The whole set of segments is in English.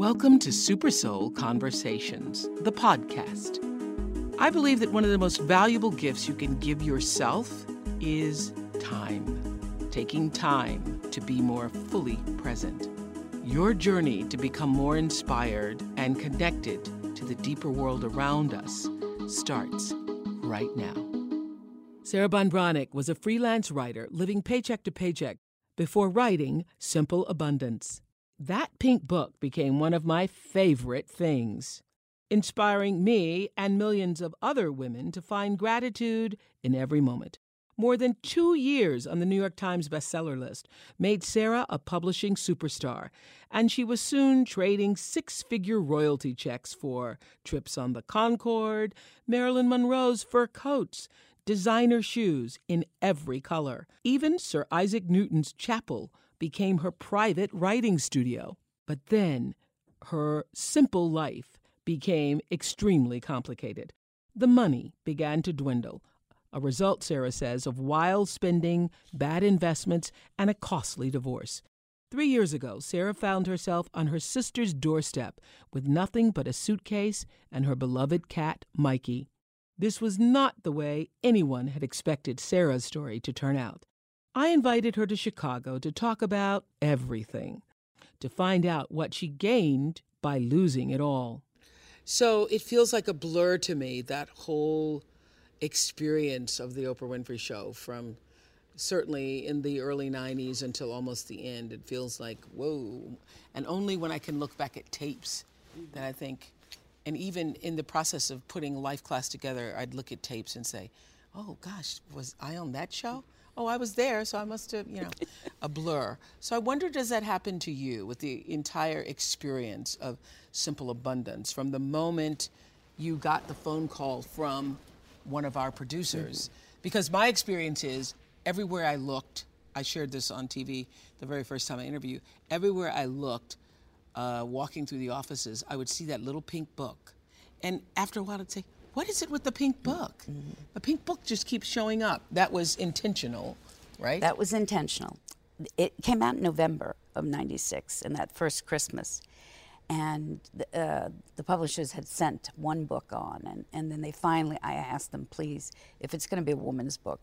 Welcome to Super Soul Conversations, the podcast. I believe that one of the most valuable gifts you can give yourself is time. Taking time to be more fully present. Your journey to become more inspired and connected to the deeper world around us starts right now. Sarah Breathnach was a freelance writer living paycheck to paycheck before writing Simple Abundance. That pink book became one of my favorite things, inspiring me and millions of other women to find gratitude in every moment. More than two years on the New York Times bestseller list made Sarah a publishing superstar, and she was soon trading six figure royalty checks for trips on the Concorde, Marilyn Monroe's fur coats, designer shoes in every color. Even Sir Isaac Newton's chapel became her private writing studio. But then her simple life became extremely complicated. The money began to dwindle a result, Sarah says, of wild spending, bad investments, and a costly divorce. Three years ago, Sarah found herself on her sister's doorstep with nothing but a suitcase and her beloved cat, Mikey. This was not the way anyone had expected Sarah's story to turn out. I invited her to Chicago to talk about everything, to find out what she gained by losing it all. So it feels like a blur to me, that whole experience of the Oprah Winfrey Show from certainly in the early 90s until almost the end. It feels like, whoa. And only when I can look back at tapes that I think, and even in the process of putting Life Class together, I'd look at tapes and say, oh gosh, was I on that show? Oh, I was there, so I must have, you know, a blur. So I wonder, does that happen to you with the entire experience of Simple Abundance from the moment you got the phone call from one of our producers. Mm-hmm. Because my experience is everywhere I looked, I shared this on TV the very first time I interviewed, everywhere I looked, uh, walking through the offices, I would see that little pink book. And after a while, I'd say, what is it with the pink book? Mm-hmm. The pink book just keeps showing up. That was intentional, right? That was intentional. It came out in November of 96, and that first Christmas and the, uh, the, publishers had sent one book on and, and then they finally i asked them please if it's going to be a woman's book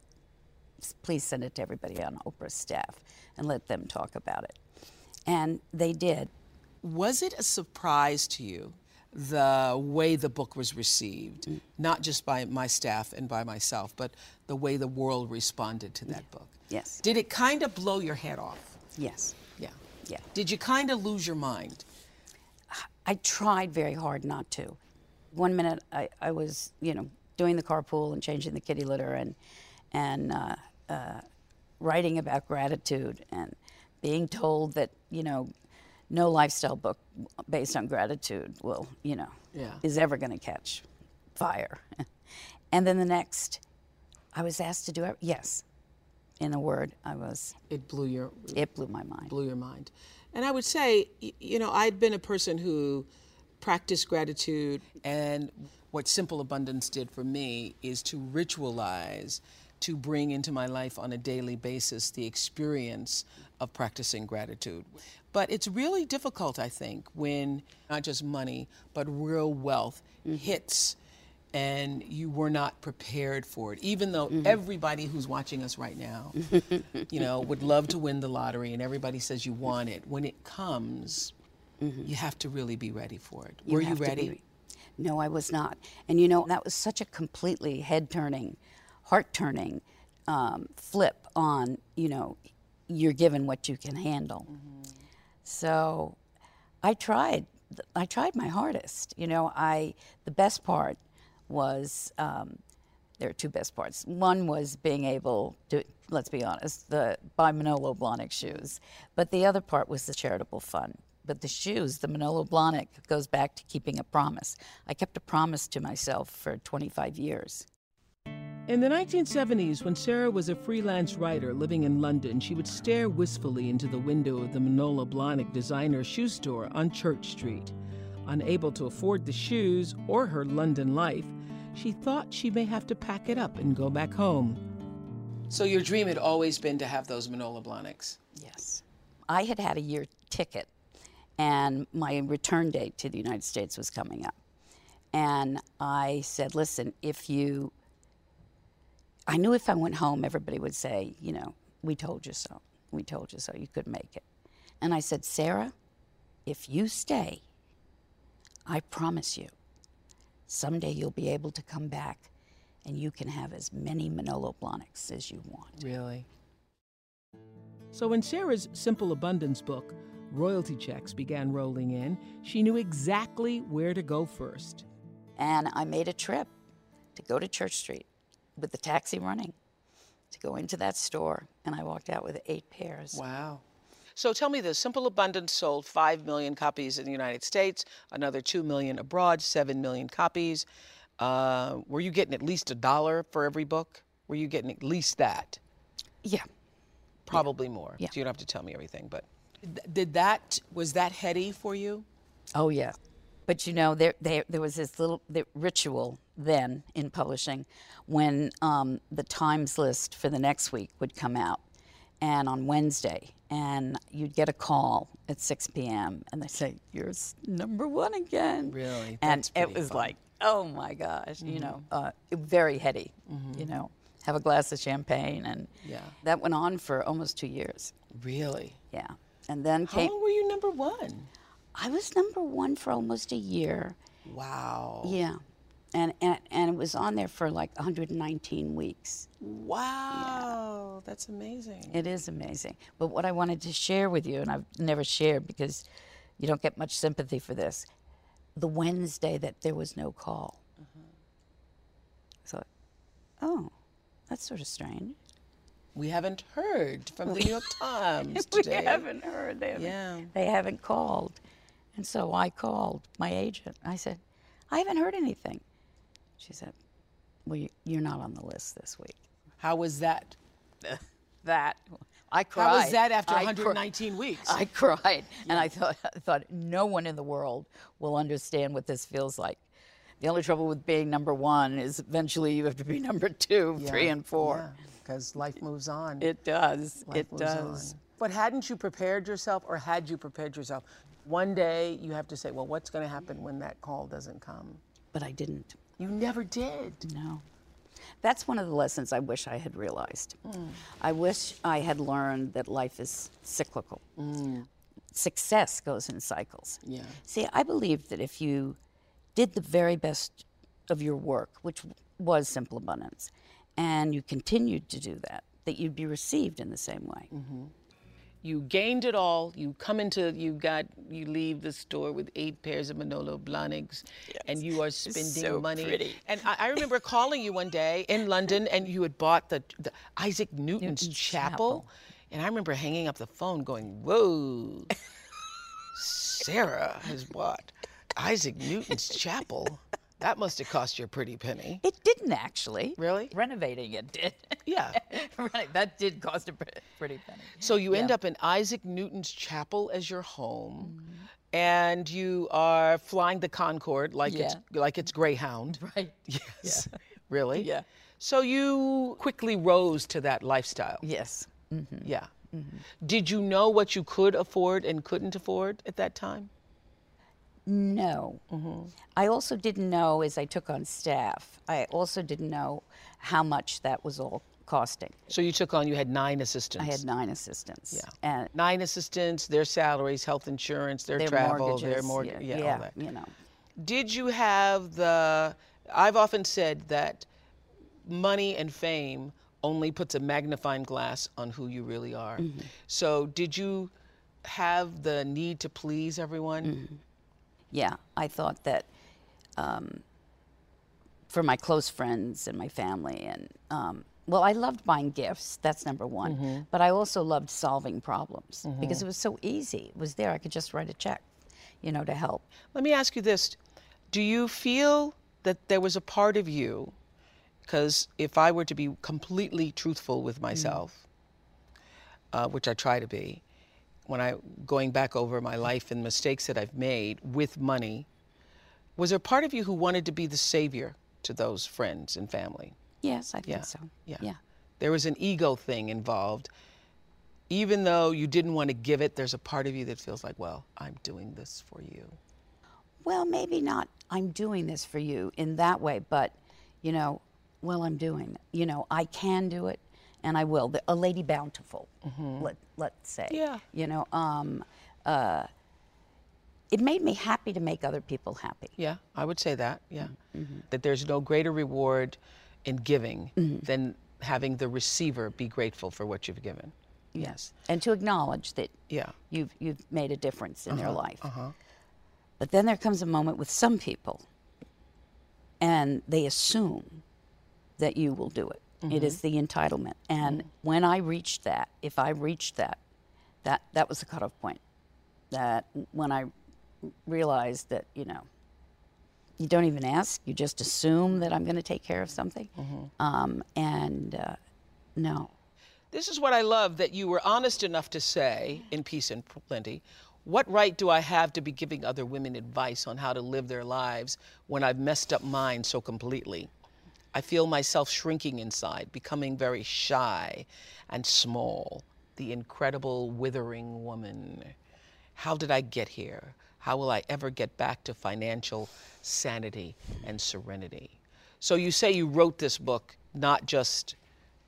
please send it to everybody on oprah's staff and let them talk about it and they did was it a surprise to you the way the book was received mm. not just by my staff and by myself but the way the world responded to that book. Yes. Did it kind of blow your head off? Yes. Yeah. Yeah. Did you kind of lose your mind? I tried very hard not to. One minute I, I was, you know, doing the carpool and changing the kitty litter and and uh, uh, writing about gratitude and being told that you know no lifestyle book based on gratitude will you know yeah. is ever going to catch fire. and then the next, I was asked to do it. Yes, in a word, I was. It blew your. It blew my mind. Blew your mind. And I would say, you know, I'd been a person who practiced gratitude, and what Simple Abundance did for me is to ritualize, to bring into my life on a daily basis the experience of practicing gratitude. But it's really difficult, I think, when not just money, but real wealth mm-hmm. hits and you were not prepared for it even though mm-hmm. everybody who's watching us right now you know would love to win the lottery and everybody says you want it when it comes mm-hmm. you have to really be ready for it you were you ready be, No, I was not. And you know, that was such a completely head turning, heart turning um, flip on, you know, you're given what you can handle. So I tried. I tried my hardest. You know, I the best part was um, there are two best parts. One was being able to, let's be honest, the buy Manolo Blahnik shoes, but the other part was the charitable fund. But the shoes, the Manolo Blahnik, goes back to keeping a promise. I kept a promise to myself for 25 years. In the 1970s, when Sarah was a freelance writer living in London, she would stare wistfully into the window of the Manolo Blahnik designer shoe store on Church Street. Unable to afford the shoes or her London life, she thought she may have to pack it up and go back home. So your dream had always been to have those Manolo Blahniks? Yes. I had had a year ticket, and my return date to the United States was coming up. And I said, listen, if you I knew if I went home, everybody would say, you know, we told you so. We told you so. You could make it. And I said, Sarah, if you stay, I promise you, someday you'll be able to come back and you can have as many Manolo Blahniks as you want. Really? So when Sarah's Simple Abundance book, royalty checks began rolling in, she knew exactly where to go first. And I made a trip to go to Church Street with the taxi running to go into that store, and I walked out with eight pairs. Wow. So tell me this Simple Abundance sold 5 million copies in the United States, another 2 million abroad, 7 million copies. Uh, were you getting at least a dollar for every book? Were you getting at least that? Yeah. Probably more. Yeah. So you don't have to tell me everything, but did that, was that heady for you? Oh, yeah. But you know, there, there, there was this little the ritual then in publishing when um, the Times list for the next week would come out, and on Wednesday, and you'd get a call at 6 p.m. and they say you're number one again. Really? And it was fun. like, oh my gosh, you know, uh, very heady. You know, have a glass of champagne, and Yeah. that went on for almost two years. Really? Yeah, and then How came. long were you number one? I was number one for almost a year. Wow. Yeah. And, and, and it was on there for like 119 weeks. Wow. That's amazing. It is amazing. But what I wanted to share with you, and I've never shared because you don't get much sympathy for this, the Wednesday that there was no call. Mm-hmm. I thought, oh, that's sort of strange. We haven't heard from the New York Times today. we haven't heard. They haven't, Yeah. they haven't called. And so I called my agent. I said, I haven't heard anything. She said, Well, you- you're not on the list this week. How was that? That I cried. How was that after I cr- 119 weeks? I cried, and I thought, I thought no one in the world will understand what this feels like. The only trouble with being number one is eventually you have to be number two, three, and four. Because life moves on. It does. Life it does. on. But hadn't you prepared yourself, or had you prepared yourself? One day you have to say, well, what's going to happen when that call doesn't come? But I didn't. You never did. No. That's one of the lessons I wish I had realized. Mm. I wish I had learned that life is cyclical. Mm. Success goes in cycles. Yeah. See, I believe that if you did the very best of your work, which was Simple Abundance, and you continued to do that, that you'd be received in the same way. Mm-hmm. You gained it all. You come into, you got, you leave the store with eight pairs of Manolo Blahniks, and you are spending so money. pretty. And I, I remember calling you one day in London, and you had bought the, the Isaac Newton's, Newton's chapel. Chapel. and I remember hanging up the phone, going, "Whoa, Sarah has bought Isaac Newton's chapel. That must have cost you a pretty penny." It didn't actually. Really? Renovating it did. Yeah. right. That did cost a pretty penny. So you end up in Isaac Newton's chapel as your home, mm-hmm. and you are flying the Concorde like it's like it's Greyhound. Right. Yes. Really? Yeah. So you quickly rose to that lifestyle. Yes. Mm-hmm. Yeah. Mm-hmm. Did you know what you could afford and couldn't afford at that time? No. Mm-hmm. I also didn't know as I took on staff, I also didn't know how much that was all costing. So you took on, you had nine assistants. I had nine assistants. Yeah. And nine assistants, their salaries, health insurance, their, their travel, mortgages. their mortgage, yeah, all that. you know. did you have the? I've often said that money and fame only puts a magnifying glass on who you really are. Mm-hmm. So, did you have the need to please everyone? Mm-hmm. Yeah, I thought that um, for my close friends and my family, and um, well, I loved buying gifts. That's number one. But I also loved solving problems because it was so easy. It was there. I could just write a check, you know, to help. Let me ask you this Do you feel that there was a part of you? Because if I were to be completely truthful with myself, uh, which I try to be, when I going back over my life and mistakes that I've made with money, was there part of you who wanted to be the savior to those friends and family? Yes, I think Yeah, so. yeah. Yeah. There was an ego thing involved. Even though you didn't want to give it, there's a part of you that feels like, well, I'm doing this for you. Well, maybe not. I'm doing this for you in that way, but you know, well, I'm doing. it. You know, I can do it, and I will. The, a lady bountiful. Let let's say. Yeah. You know, um, uh, it made me happy to make other people happy. Yeah, I would say that. Yeah, Mm-hmm. that there's no greater reward in giving than having the receiver be grateful for what you've given. Yes. And to acknowledge that Yeah. you've you've made a difference in their life. Uh-huh. But then there comes a moment with some people, and they assume that you will do it. It is the entitlement. And when I reached that, if I reached that, that that was the cutoff point. That when I realized that you know, you don't even ask, you just assume that I'm going to take care of something. Um, and uh, no, This is what I love that you were honest enough to say in Peace and Plenty. What right do I have to be giving other women advice on how to live their lives when I've messed up mine so completely? I feel myself shrinking inside, becoming very shy and small, the incredible withering woman. How did I get here? How will I ever get back to financial sanity and serenity? So you say you wrote this book not just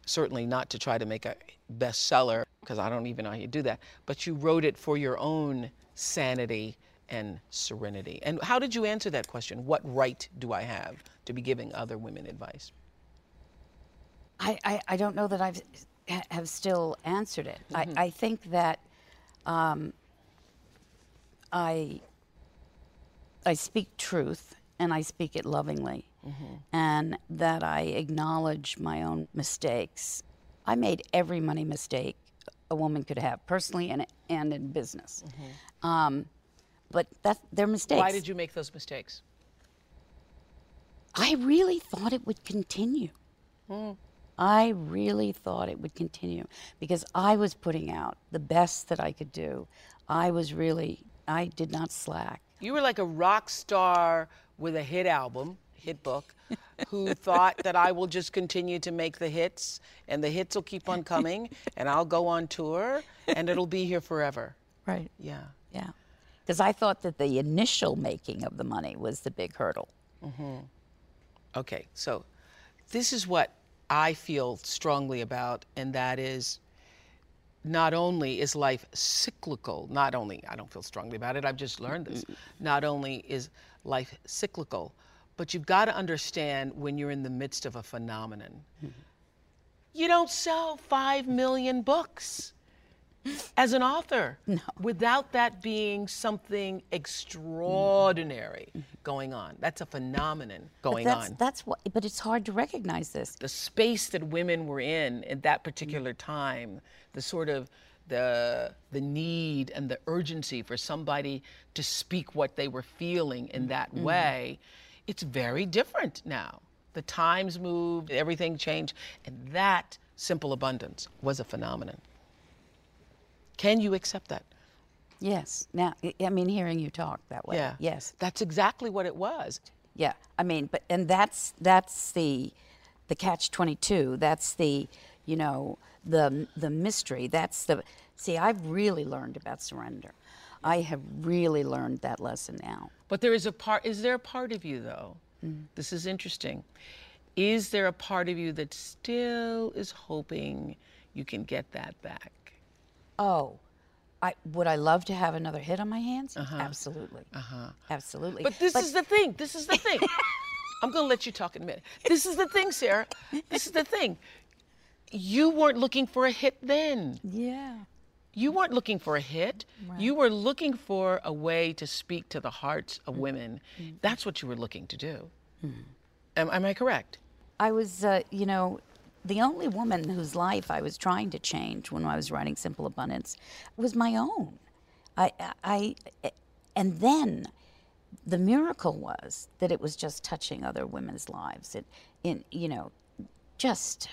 certainly not to try to make a bestseller, because I don't even know how you do that, but you wrote it for your own sanity and serenity. And how did you answer that question? What right do I have to be giving other women advice? I, I, I don't know that I've ha- have still answered it. I, I think that um, I I speak truth and I speak it lovingly, and that I acknowledge my own mistakes. I made every money mistake a woman could have, personally and and in business. Um, but that they're mistakes. Why did you make those mistakes? I really thought it would continue. Hmm. I really thought it would continue because I was putting out the best that I could do. I was really, I did not slack. You were like a rock star with a hit album, hit book, who thought that I will just continue to make the hits and the hits will keep on coming and I'll go on tour and it'll be here forever. Right. Yeah. Yeah. Because I thought that the initial making of the money was the big hurdle. Mm-hmm. Okay, so this is what I feel strongly about, and that is not only is life cyclical, not only, I don't feel strongly about it, I've just learned this. Not only is life cyclical, but you've got to understand when you're in the midst of a phenomenon. Mm-hmm. You don't sell five million books as an author without that being something extraordinary mm-hmm. going on. That's a phenomenon going that's, on That's what, but it's hard to recognize this. the space that women were in at that particular time, the sort of the the need and the urgency for somebody to speak what they were feeling in that mm-hmm. way, it's very different now. The times moved, everything changed, and that simple abundance was a phenomenon. Can you accept that? Yes. Now, I- mean, hearing you talk that way. Yeah. Yes. That's exactly what it was. Yeah, I mean, but and that's that's the the catch twenty two. That's the you know the the mystery. That's the see. I've really learned about surrender. I have really learned that lesson now. But there is a part, is there a part of you though? Mm. This is interesting. Is there a part of you that still is hoping you can get that back? Oh, I would I love to have another hit on my hands? Absolutely. Uh-huh. Absolutely. But this is the thing. This is the thing. I'm going to let you talk in a minute. This is the thing, Sarah. This is the thing. You weren't looking for a hit then. yeah. You weren't looking for a hit. You were looking for a way to speak to the hearts of women. That's what you were looking to do. Am, am I correct? I was, uh, you know, the only woman whose life I was trying to change when I was writing Simple Abundance was my own. I, I, and then the miracle was that it was just touching other women's lives. It, in, you know, just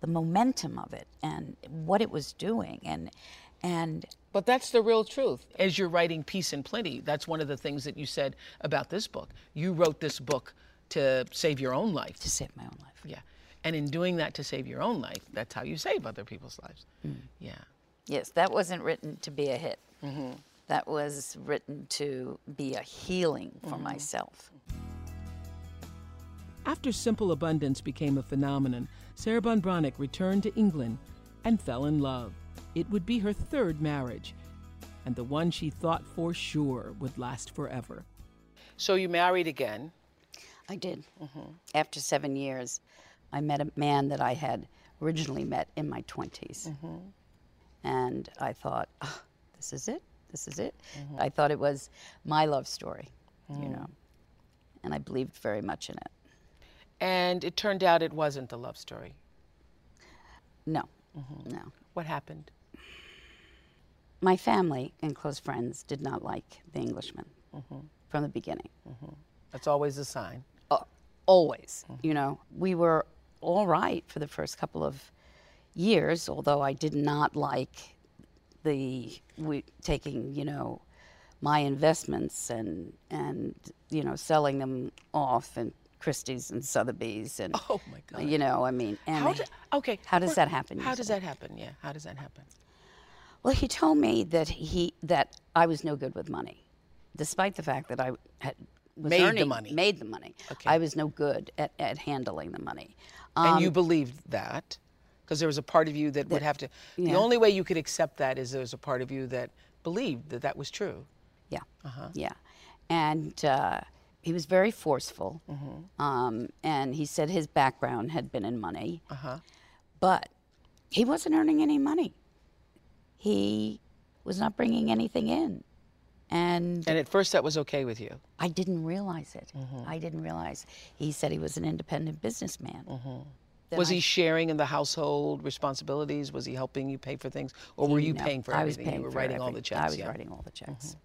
the momentum of it and what it was doing, and and But that's the real truth. As you're writing Peace and Plenty, that's one of the things that you said about this book. You wrote this book to save your own life. to save my own life. Yeah. And in doing that to save your own life, that's how you save other people's lives. Mm. Yeah. Yes, that wasn't written to be a hit. Mm-hmm. That was written to be a healing for mm-hmm. myself. After Simple Abundance became a phenomenon, Sarah Ban Breathnach returned to England and fell in love. It would be her third marriage, and the one she thought for sure would last forever. So you married again. I did. Mm-hmm. After seven years, I met a man that I had originally met in my 20s. Mm-hmm. And I thought, "Ah, this is it. This is it. Mm-hmm. I thought it was my love story, you mm. know. And I believed very much in it. And it turned out it wasn't a love story. No, mm-hmm. no. What happened? My family and close friends did not like the Englishman from the beginning. That's always a sign. uh, always. You know, we were all right for the first couple of years, although I did not like the we, taking, you know, my investments and and you know selling them off and Christie's and Sotheby's and Oh, my God. you know, I mean, and How do, okay. How does that happen, How does that happen? Yeah. How does that happen? Well, he told me that he that I was no good with money, despite the fact that I had was Made the money. Made the money. Okay. I was no good at, at handling the money. and you Um, believed that because there was a part of you that, would have to. The only way you could accept that is there was a part of you that believed that that was true. Yeah. Uh-huh. Yeah. And uh, he was very forceful. Mm Um, and he said his background had been in money. Uh-huh. But he wasn't earning any money. He was not bringing anything in. And And at first, that was okay with you. I didn't realize it. Mm-hmm. I didn't realize. He said he was an independent businessman. Mm-hmm. Then was I- he sharing in the household responsibilities? Was he helping you pay for things, or were you paying for I was paying you were for writing all the checks. I was yeah. writing all the checks. Mm-hmm.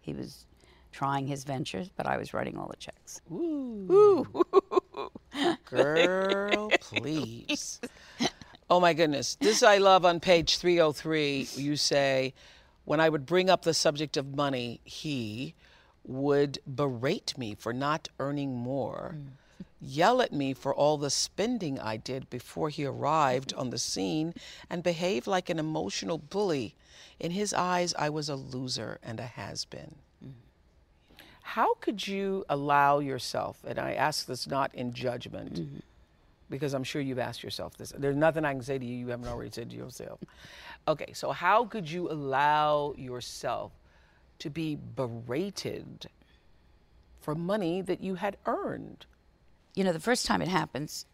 He was trying his ventures, but I was writing all the checks. Ooh, Girl, please. Oh my goodness. This I love on page 303. You say, when I would bring up the subject of money, he would berate me for not earning more, hmm. yell at me for all the spending I did before he arrived on the scene, and behave like an emotional bully. In his eyes, I was a loser and a has been. Hmm. How could you allow yourself, and I ask this not in judgment, mm-hmm. Because I'm sure you've asked yourself this. There's nothing I can say to you you haven't already said to yourself. Okay, so how could you allow yourself to be berated for money that you had earned? You know, the first time it happens,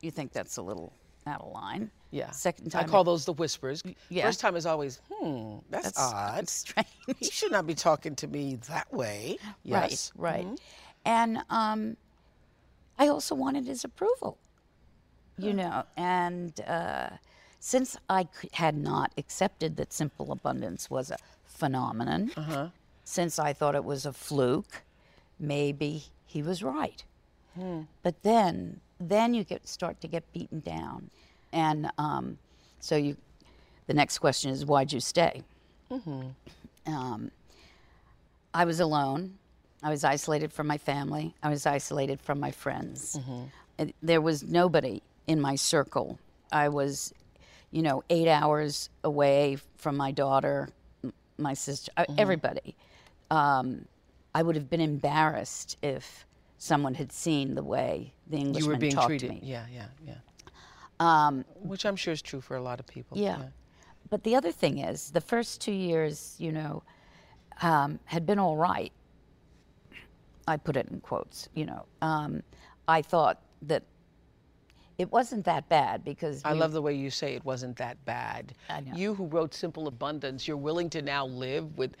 you think that's a little out of line. Yeah. Second time, I call it- those the whispers. yeah. First time is always, hmm, that's, that's odd. strange. He should not be talking to me that way. Yes. Mm-hmm. Right, right. And um, I also wanted his approval, you know. And uh, since I c- had not accepted that simple abundance was a phenomenon, Uh-huh. since I thought it was a fluke, maybe he was right. Hmm. But then, then you get start to get beaten down, and um, so you. The next question is, why'd you stay? Um, I was alone. I was isolated from my family. I was isolated from my friends. And There was nobody in my circle. I was, you know, eight hours away from my daughter, my sister, uh, everybody. Um, I would have been embarrassed if someone had seen the way the Englishman You were being talked treated. to me. Yeah, yeah, yeah. Um, Which I'm sure is true for a lot of people. Yeah. but the other thing is, the first two years, you know, um, had been all right. I put it in quotes, you know. Um, I thought that it wasn't that bad because I love the way you say it wasn't that bad. You who wrote Simple Abundance, you're willing to now live with,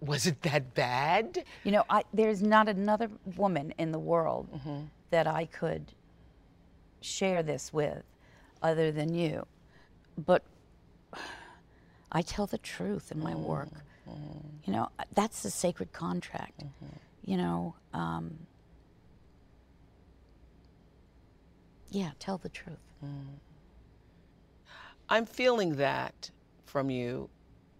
was it that bad? You know, I, there's not another woman in the world mm-hmm. that I could share this with other than you. But I tell the truth in my work. Mm-hmm. You know, that's the sacred contract. Mm-hmm. You know, um, yeah, tell the truth. Mm. I'm feeling that from you,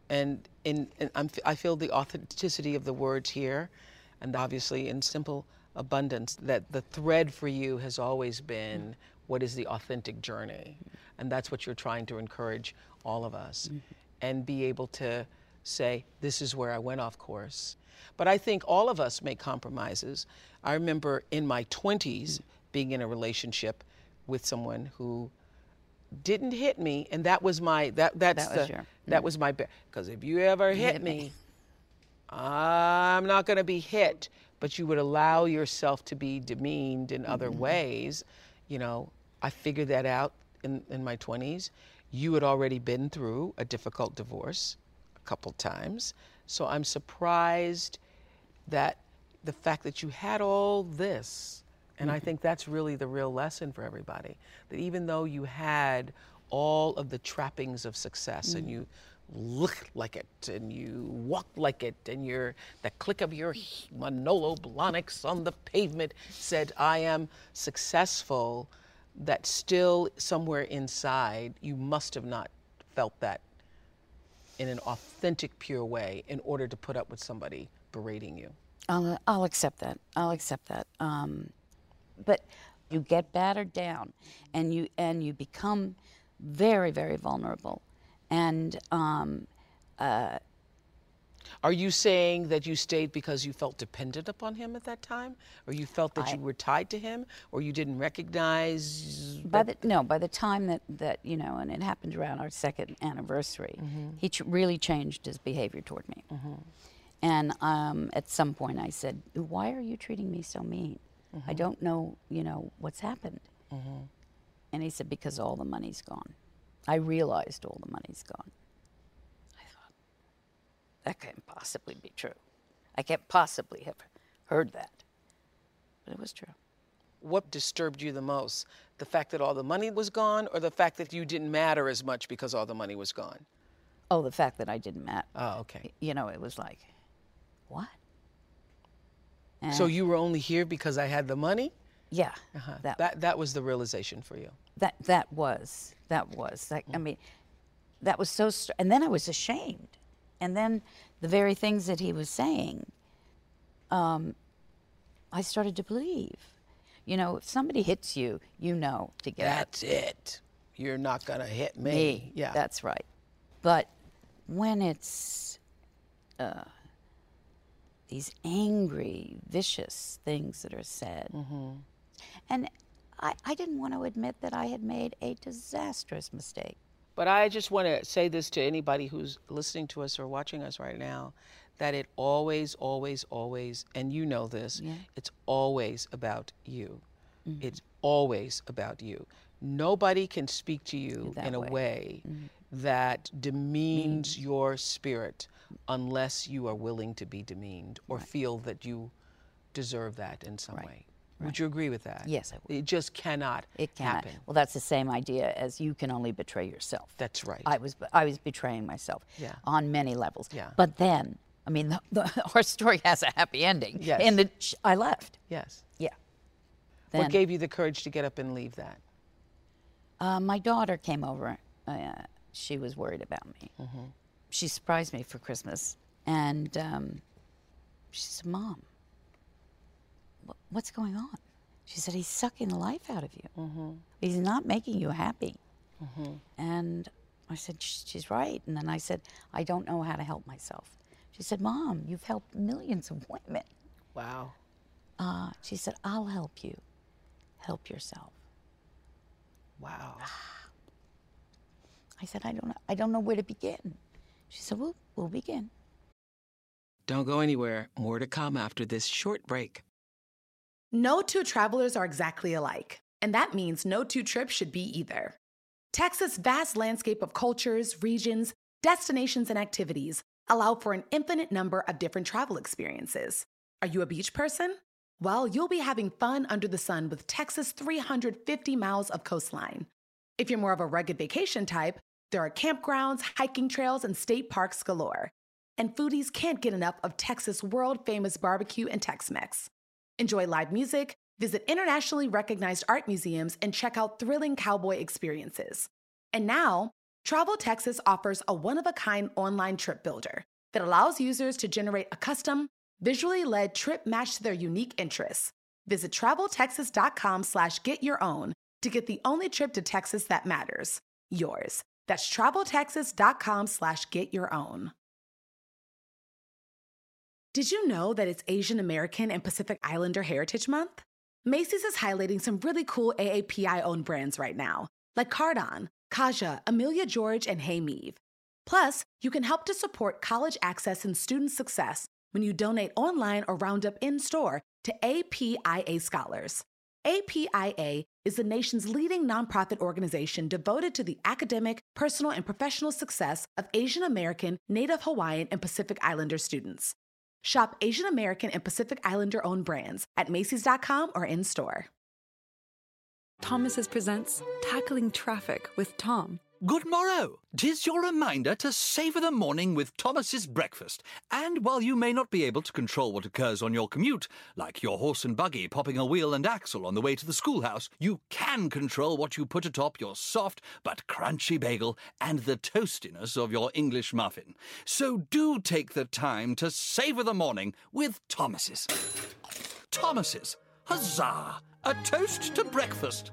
and in, and I'm, I feel the authenticity of the words here, and obviously in simple abundance that the thread for you has always been mm. what is the authentic journey, and that's what you're trying to encourage all of us, mm-hmm. and be able to say this is where I went off course. But I think all of us make compromises. I remember in my 20s mm. being in a relationship with someone who didn't hit me, and that was my that that's That was the your- that was my because if you ever hit, hit me. me, I'm not going to be hit. But you would allow yourself to be demeaned in other Mm-hmm. ways. You know, I figured that out in in my 20s. You had already been through a difficult divorce a couple times, so I'm surprised that the fact that you had all this and I think that's really the real lesson for everybody. That even though you had all of the trappings of success and you look like it and you walk like it and your the click of your Manolo Blahniks on the pavement said I am successful that still somewhere inside you must have not felt that in an authentic pure way in order to put up with somebody berating you. I'll, I'll accept that. I'll accept that. Um, but you get battered down, and you and you become very, very vulnerable, and um, Are you saying that you stayed because you felt dependent upon him at that time, or you felt that you were tied to him, or you didn't recognize? by the no, by the time that that you know, and it happened around our second anniversary, he ch- really changed his behavior toward me. And um, at some point, I said, "Why are you treating me so mean? I mm-hmm. don't know, you know, what's happened." Mm-hmm. And he said, "Because all the money's gone." I realized all the money's gone. I thought that can't possibly be true. I can't possibly have heard that, but it was true. What disturbed you the most? The fact that all the money was gone, or the fact that you didn't matter as much because all the money was gone? Oh, the fact that I didn't matter. Oh, okay. you know, it was like, what? So you were only here because I had the money? yeah, Uh-huh. that, That that was the realization for you. that that was that was like I mean, that was so. Str- and then I was ashamed, and then the very things that he was saying, um, I started to believe. You know, if somebody hits you, you know to get. That's it. You're not gonna hit me. me. Yeah. That's right. But when it's uh, these angry, vicious things that are said, Mm-hmm. and I, I didn't want to admit that I had made a disastrous mistake. But I just want to say this to anybody who's listening to us or watching us right now that it always, always, always, and you know this, it's always about you. Mm-hmm. It's always about you. Nobody can speak to you That in a way. way Mm-hmm. that demeans your spirit unless you are willing to be demeaned or feel that you deserve that in some way. Would you agree with that? Yes, I would. It just cannot It cannot. happen. Well, that's the same idea as you can only betray yourself. That's right. I was I was betraying myself Yeah. on many levels. Yeah. But then, I mean, the, the, our story has a happy ending. Yes. In the I left. yes. Yeah. What gave you the courage to get up and leave that? Uh, my daughter came over. Uh, she was worried about me. She surprised me for Christmas, and um, she said, "Mom, what's going on?" She said, "He's sucking the life out of you. He's not making you happy." And I said, "She's right." And then I said, "I don't know how to help myself." She said, "Mom, you've helped millions of women." Wow. Uh, she said, "I'll help you. Help yourself." Wow. I said, I don't know. I don't know where to begin. She said, Well, we'll begin. Don't go anywhere. More to come after this short break. No two travelers are exactly alike, and that means no two trips should be either. Texas' vast landscape of cultures, regions, destinations, and activities allow for an infinite number of different travel experiences. Are you a beach person? Well, you'll be having fun under the sun with Texas' 350 miles of coastline. If you're more of a rugged vacation type, there are campgrounds, hiking trails, and state parks galore. And foodies can't get enough of Texas' world famous barbecue and Tex Mex. Enjoy live music, visit internationally recognized art museums, and check out thrilling cowboy experiences. And now, Travel Texas offers a one of a kind online trip builder that allows users to generate a custom, visually led trip matched to their unique interests. Visit traveltexas.com slash get your own to get the only trip to Texas that matters, yours. That's traveltexas.com slash get your own. Did you know that it's Asian American and Pacific Islander Heritage Month? Macy's is highlighting some really cool AAPI owned brands right now, like Cardon, Kaja, Amelia George, and Hey Meave. Plus, you can help to support college access and student success when you donate online or round up in store to APIA Scholars. APIA is the nation's leading nonprofit organization devoted to the academic, personal, and professional success of Asian American, Native Hawaiian, and Pacific Islander students. Shop Asian American and Pacific Islander owned brands at Macy's.com or in store. Thomas's presents Tackling Traffic with Tom. Good morrow! Tis your reminder to savour the morning with Thomas's breakfast. And while you may not be able to control what occurs on your commute, like your horse and buggy popping a wheel and axle on the way to the schoolhouse, you can control what you put atop your soft but crunchy bagel and the toastiness of your English muffin. So do take the time to savour the morning with Thomas's. Thomas's. Huzzah! A toast to breakfast.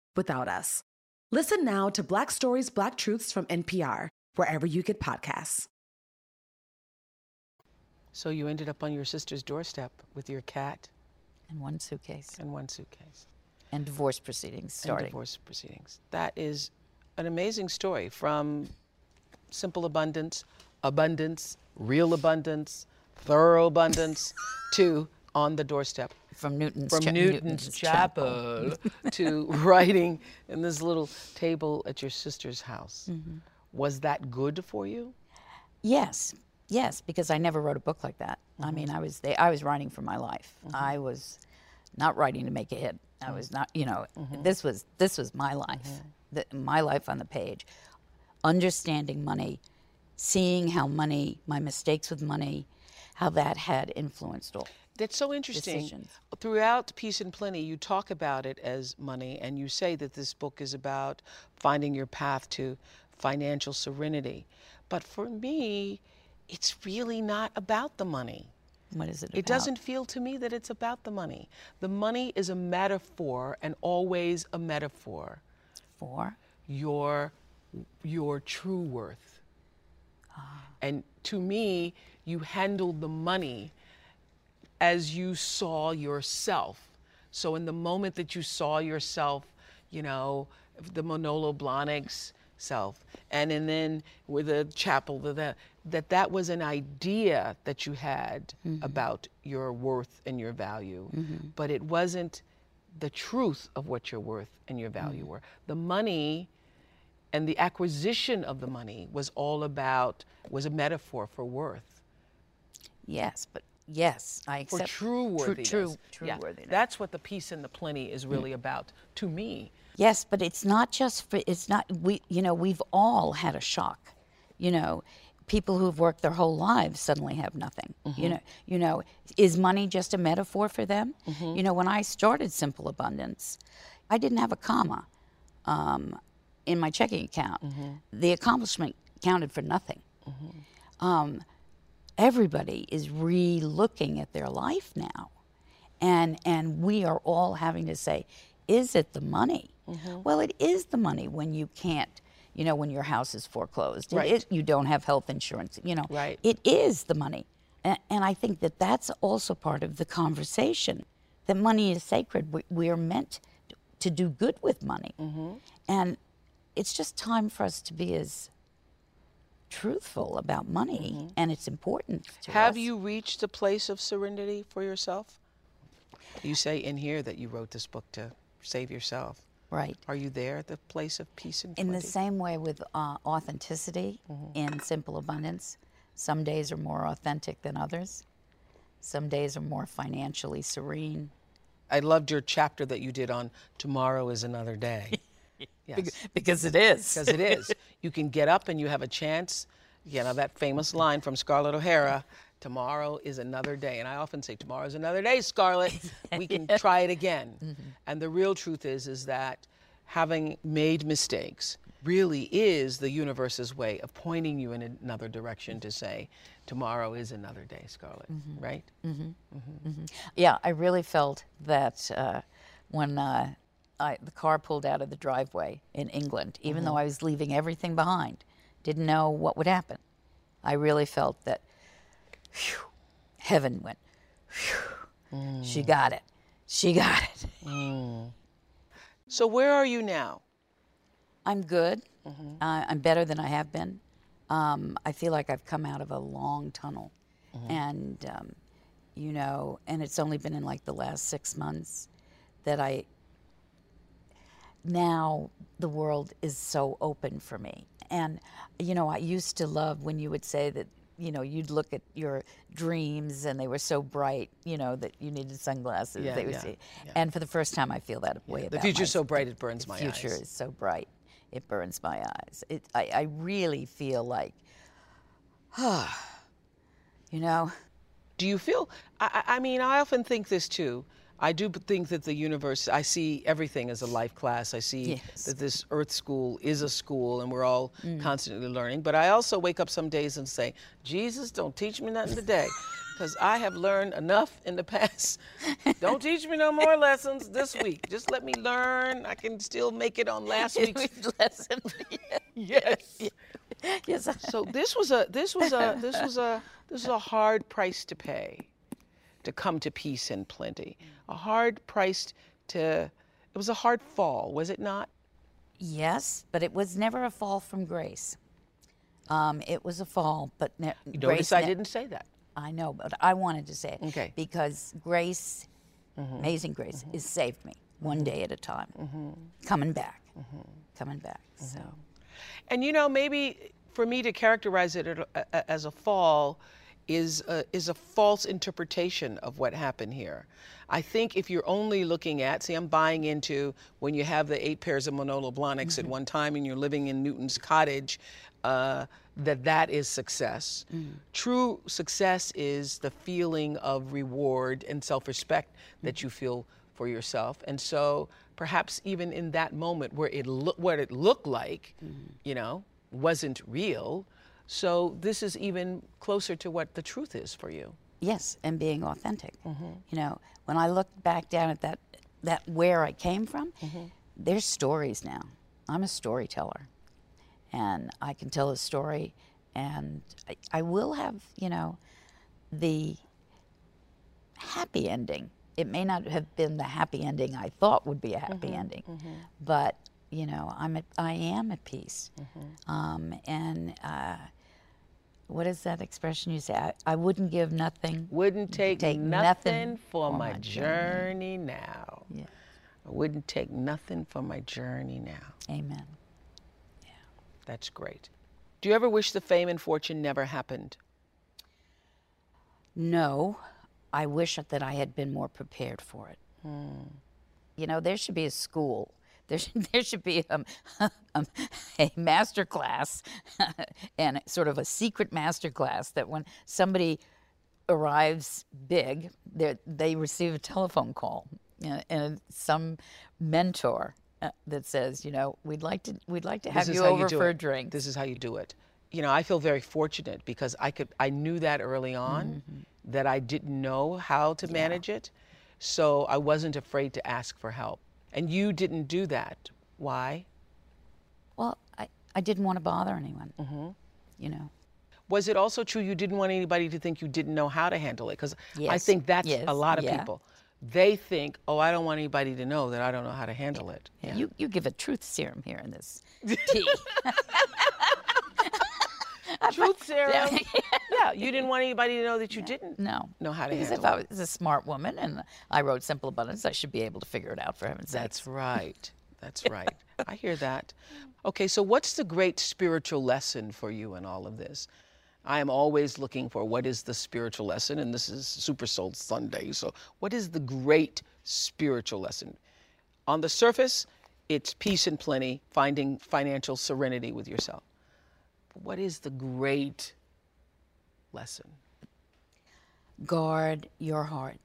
without us. Listen now to Black Stories, Black Truths from NPR, wherever you get podcasts. So you ended up on your sister's doorstep with your cat And one suitcase. and one suitcase. And divorce proceedings starting. And divorce proceedings. That is an amazing story from simple abundance, abundance, real abundance, thorough abundance, to on the doorstep. From Newton's, From cha- Newton's, Chapel, to writing in this little table at your sister's house. Mm-hmm. Was that good for you? Yes, yes, because I never wrote a book like that. I Mm-hmm. mean, I was they, I was writing for my life. I was not writing to make a hit. I was not, you know, Mm-hmm. this was this was my life, the, my life on the page. Understanding money, seeing how money, my mistakes with money, how that had influenced all. That's so interesting. Decisions. Throughout Peace and Plenty, you talk about it as money, and you say that this book is about finding your path to financial serenity. But for me, it's really not about the money. What is it? About? It doesn't feel to me that it's about the money. The money is a metaphor and always a metaphor. for. Your your true worth. Ah. And to me, you handled the money as you saw yourself. So in the moment that you saw yourself, you know, the Manolo Blahniks self, and, and then with the chapel, the, that that was an idea that you had mm-hmm. about your worth and your value, mm-hmm. but it wasn't the truth of what your worth and your value mm. were. The money and the acquisition of the money was all about was a metaphor for worth. Yes, but yes, I For accept true worthiness. True, true, Yeah, worthiness. That's what the peace and the plenty is really mm. about to me. Yes, but it's not just for it's not we you know, we've all had a shock. You know, people who've worked their whole lives suddenly have nothing. You mm-hmm. know, you know, is money just a metaphor for them? Mm-hmm. You know, when I started Simple Abundance, I didn't have a comma um, in my checking account. Mm-hmm. The accomplishment counted for nothing. Um, everybody is re-looking at their life now. And and we are all having to say is it the money? Mm-hmm. Well it is the money when you can't you know when your house is foreclosed. Right. is- you don't have health insurance you know. Right. it is the money. And, and i think that that's also part of the conversation that money is sacred. We, we are meant to do good with money. Mm-hmm. And it's just time for us to be as truthful about money and its importance to Have us. you reached a place of serenity for yourself? You say in here that you wrote this book to save yourself. right Are you there at the place of peace and In the same way with uh, authenticity in simple abundance, some days are more authentic than others. Some days are more financially serene. I loved your chapter that you did on tomorrow is another day. yes. Because it is. because it is. You can get up and you have a chance. You know that famous line from Scarlett O'Hara: "Tomorrow is another day." And I often say, "Tomorrow is another day, Scarlett. We can try it again." Mm-hmm. And the real truth is, is that having made mistakes really is the universe's way of pointing you in another direction to say, "Tomorrow is another day, Scarlett." Mm-hmm. Right? Mm-hmm. Yeah, I really felt that uh, when uh, I, the car pulled out of the driveway in England, even though I was leaving everything behind, didn't know what would happen. I really felt that phew, heaven went, phew, she got it. She got it. So where are you now? I'm good. Uh, I'm better than I have been. Um, I feel like I've come out of a long tunnel, and um, you know, and it's only been in like the last six months that I. Now the world is so open for me, and you know, I used to love when you would say that. You know, you'd look at your dreams and they were so bright, you know, that you needed sunglasses. Yeah, yeah, see. And for the first time, I feel that way The about future's my- so bright it burns my eyes. The future is so bright, it burns my eyes. It, I, I really feel like, ah, you know, Do you feel? I I mean, I often think this too. I do think that the universe, I see everything as a life class. I see Yes. that this earth school is a school and we're all Mm. constantly learning. But I also wake up some days and say, Jesus, don't teach me nothing today. Because I have learned enough in the past. Don't teach me no more lessons this week. Just let me learn. I can still make it on last week's. lesson. Yes. yes, So this was a this was a this was a this was a hard price to pay to come to peace and plenty. A hard price to it was a hard fall, was it not? yes, but it was never a fall from grace. Um, it was a fall, but ne- notice I ne- didn't say that. I know, but I wanted to say it Okay. Mm-hmm. because grace, amazing grace, has saved me one day at a time, coming back, Mm-hmm. coming back. So. And you know, maybe for me to characterize it as a fall is a, is a false interpretation of what happened here. I think if you're only looking at, see, I'm buying into when you have the eight pairs of Manolo Blahniks at mm-hmm. one time and you're living in Newton's cottage, uh, that that is success. Mm. True success is the feeling of reward and self-respect that you feel for yourself. And so perhaps even in that moment where it what it looked like, mm-hmm. you know, wasn't real. So this is even closer to what the truth is for you. Yes, and being authentic. Mm-hmm. You know, when I look back down at that, that where I came from, mm-hmm. there's stories now. I'm a storyteller, and I can tell a story, and I, I will have, you know, the happy ending. It may not have been the happy ending I thought would be a happy mm-hmm. ending, but you know, I'm at, I am at peace, um, and. Uh, what is that expression you say? I, I wouldn't give nothing. Wouldn't take, Take nothing, nothing for for my my journey now. Yeah. I wouldn't take nothing for my journey now. Amen. Yeah. That's great. Do you ever wish the fame and fortune never happened? No, I wish that I had been more prepared for it. Hmm. You know, there should be a school. There should, there should be um, um, a master class and sort of a secret master class that when somebody arrives big, they they receive a telephone call and, and some mentor uh, that says, you know, we'd like to we'd like to have you over do for it. a drink. This is how you do it. You know, I feel very fortunate because I could I knew that early on Mm-hmm. that I didn't know how to manage it. So I wasn't afraid to ask for help. And you didn't do that. Why? Well, I, I didn't want to bother anyone. Mm-hmm. You know. Was it also true you didn't want anybody to think you didn't know how to handle it? Because I think that's yes, a lot of yeah. people. They think, oh, I don't want anybody to know that I don't know how to handle it. Yeah. You you give a truth serum here in this tea. Truth serum. yeah, you didn't want anybody to know that you didn't No. know how to because handle if. I was a smart woman and I wrote Simple Abundance, I should be able to figure it out for heaven's sake. That's right. That's right. I hear that. Okay, so what's the great spiritual lesson for you in all of this? I am always looking for what is the spiritual lesson, and this is Super Soul Sunday. So, what is the great spiritual lesson? On the surface, it's peace and plenty, finding financial serenity with yourself. What is the great lesson? Guard your heart.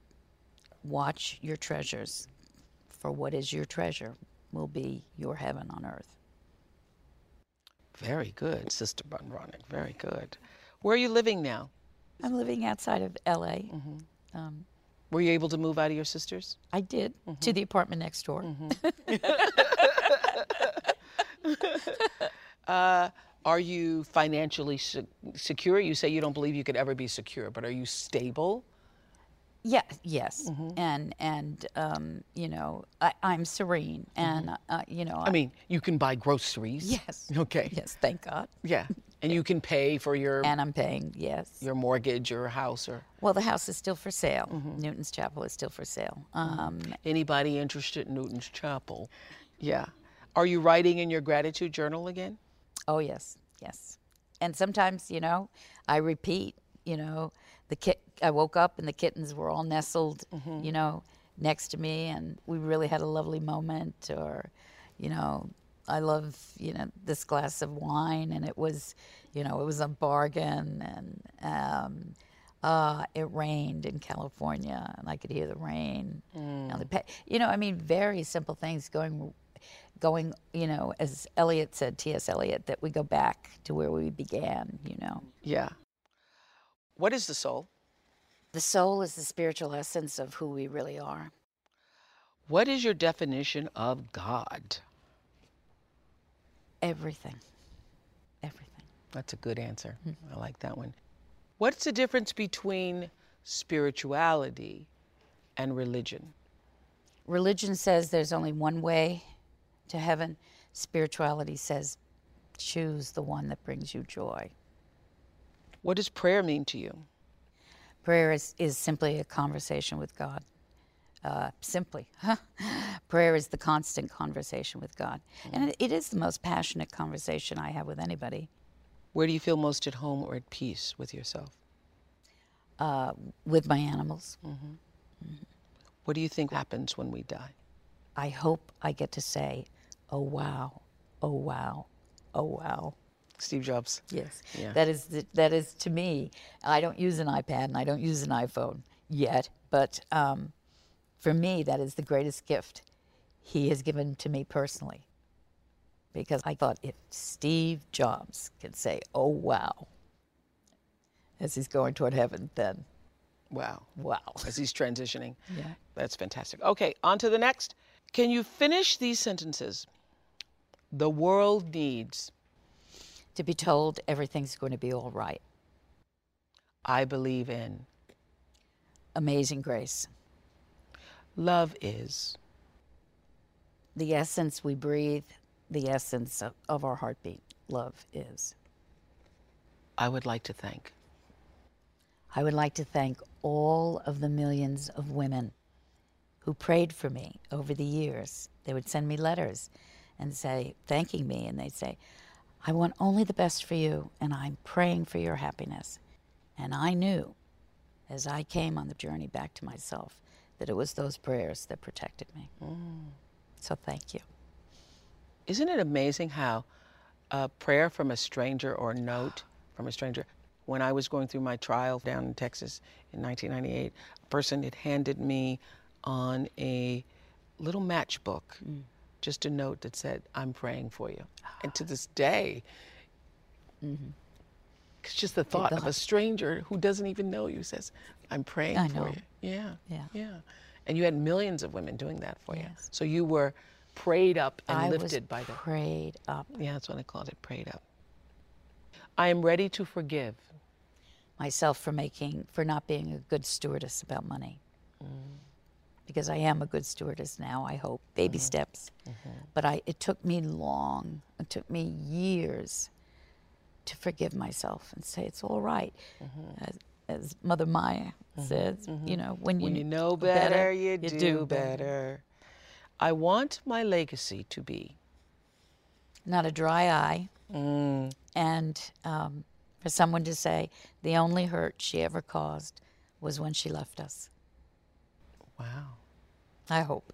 Watch your treasures. For what is your treasure will be your heaven on earth. Very good, Sister Ban Breathnach. Very good. Where are you living now? I'm living outside of LA. Mm-hmm. Um, Were you able to move out of your sister's? I did Mm-hmm. to the apartment next door. Uh, are you financially se- secure? You say you don't believe you could ever be secure, but are you stable? Yeah, yes, Mm-hmm. and and um, you know I, I'm serene, and uh, you know Mm-hmm. I mean, you can buy groceries. yes, Okay. yes, thank God, Yeah. And you can pay for your and I'm paying yes. your mortgage or house or Well, the house is still for sale. Mm-hmm. Newton's Chapel is still for sale. Um, anybody interested in Newton's Chapel. Yeah. Are you writing in your gratitude journal again? Oh yes, yes. And sometimes, you know, I repeat. You know, the kit. I woke up and the kittens were all nestled. You know, next to me, and we really had a lovely moment. Or, you know, I love you know this glass of wine, and it was, you know, it was a bargain, and. Um, uh, it rained in California, and I could hear the rain. Now the pe- you know, I mean, very simple things going going, you know, as Eliot said, T.S. Eliot, that we go back to where we began, you know. Yeah. What is the soul? The soul is the spiritual essence of who we really are. What is your definition of God? Everything. Everything. That's a good answer. Mm-hmm. I like that one. What's the difference between spirituality and religion? Religion says there's only one way to heaven. Spirituality says choose the one that brings you joy. What does prayer mean to you? Prayer is, is simply a conversation with God. Uh, simply. Prayer is the constant conversation with God. And it, it is the most passionate conversation I have with anybody. Where do you feel most at home or at peace with yourself? Uh, with my animals. What do you think happens when we die? I hope I get to say, oh wow, oh wow, oh wow. Steve Jobs. Yes. Yeah. That is the, that is to me. I don't use an iPad and I don't use an iPhone yet, but um, for me, that is the greatest gift he has given to me personally. Because I thought if Steve Jobs could say, "Oh wow," as he's going toward heaven, then Wow. wow. As he's transitioning. Yeah. That's fantastic. Okay, on to the next. Can you finish these sentences? The world needs. To be told everything's going to be all right. I believe in. Amazing grace. Love is. the essence we breathe, the essence of, of our heartbeat, love is. I would like to thank. I would like to thank all of the millions of women who prayed for me over the years. They would send me letters and say, thanking me, and they'd say, I want only the best for you, and I'm praying for your happiness. And I knew as I came on the journey back to myself that it was those prayers that protected me. Mm. So thank you. Isn't it amazing how a prayer from a stranger or a note from a stranger? When I was going through my trial down in Texas in 1998, a person had handed me on a little matchbook mm. Just a note that said, I'm praying for you. Ah. And to this day, mm-hmm. it's just the thought of a stranger who doesn't even know you says, I'm praying I for know. you. Yeah. Yeah. Yeah. And you had millions of women doing that for you. So you were prayed up and I lifted by the prayed up yeah, that's what I called it, prayed up. I am ready to forgive. myself for making for not being a good stewardess about money. Mm. Because I am a good stewardess now, I hope. Baby mm-hmm. steps. Mm-hmm. But I it took me long. It took me years to forgive myself and say it's all right. Mm-hmm. As, as Mother Maya says, you know, when you, When you know better, you, do, better. I want my legacy to be Not a dry eye. Mm. And um, for someone to say the only hurt she ever caused was when she left us. Wow. I hope.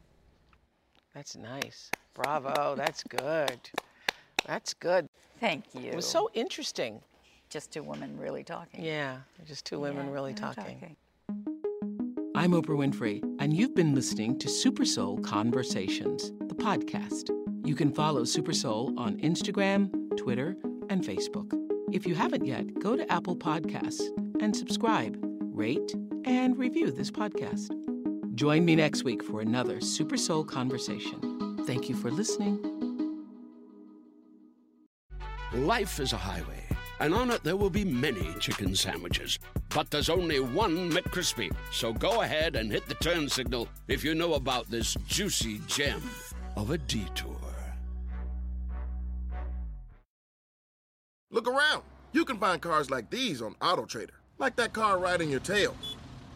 That's nice. Bravo. That's good. That's good. Thank you. It was so interesting. just two women really talking. Yeah, just two women Yeah, really really talking. I'm Oprah Winfrey, and you've been listening to Super Soul Conversations, the podcast. You can follow Super Soul on Instagram, Twitter, and Facebook. If you haven't yet, go to Apple Podcasts and subscribe, rate, and review this podcast. Join me next week for another Super Soul Conversation. Thank you for listening. Life is a highway, and on it there will be many chicken sandwiches. But there's only one McCrispy. So go ahead and hit the turn signal if you know about this juicy gem of a detour. Look around. You can find cars like these on AutoTrader, like that car riding your tail.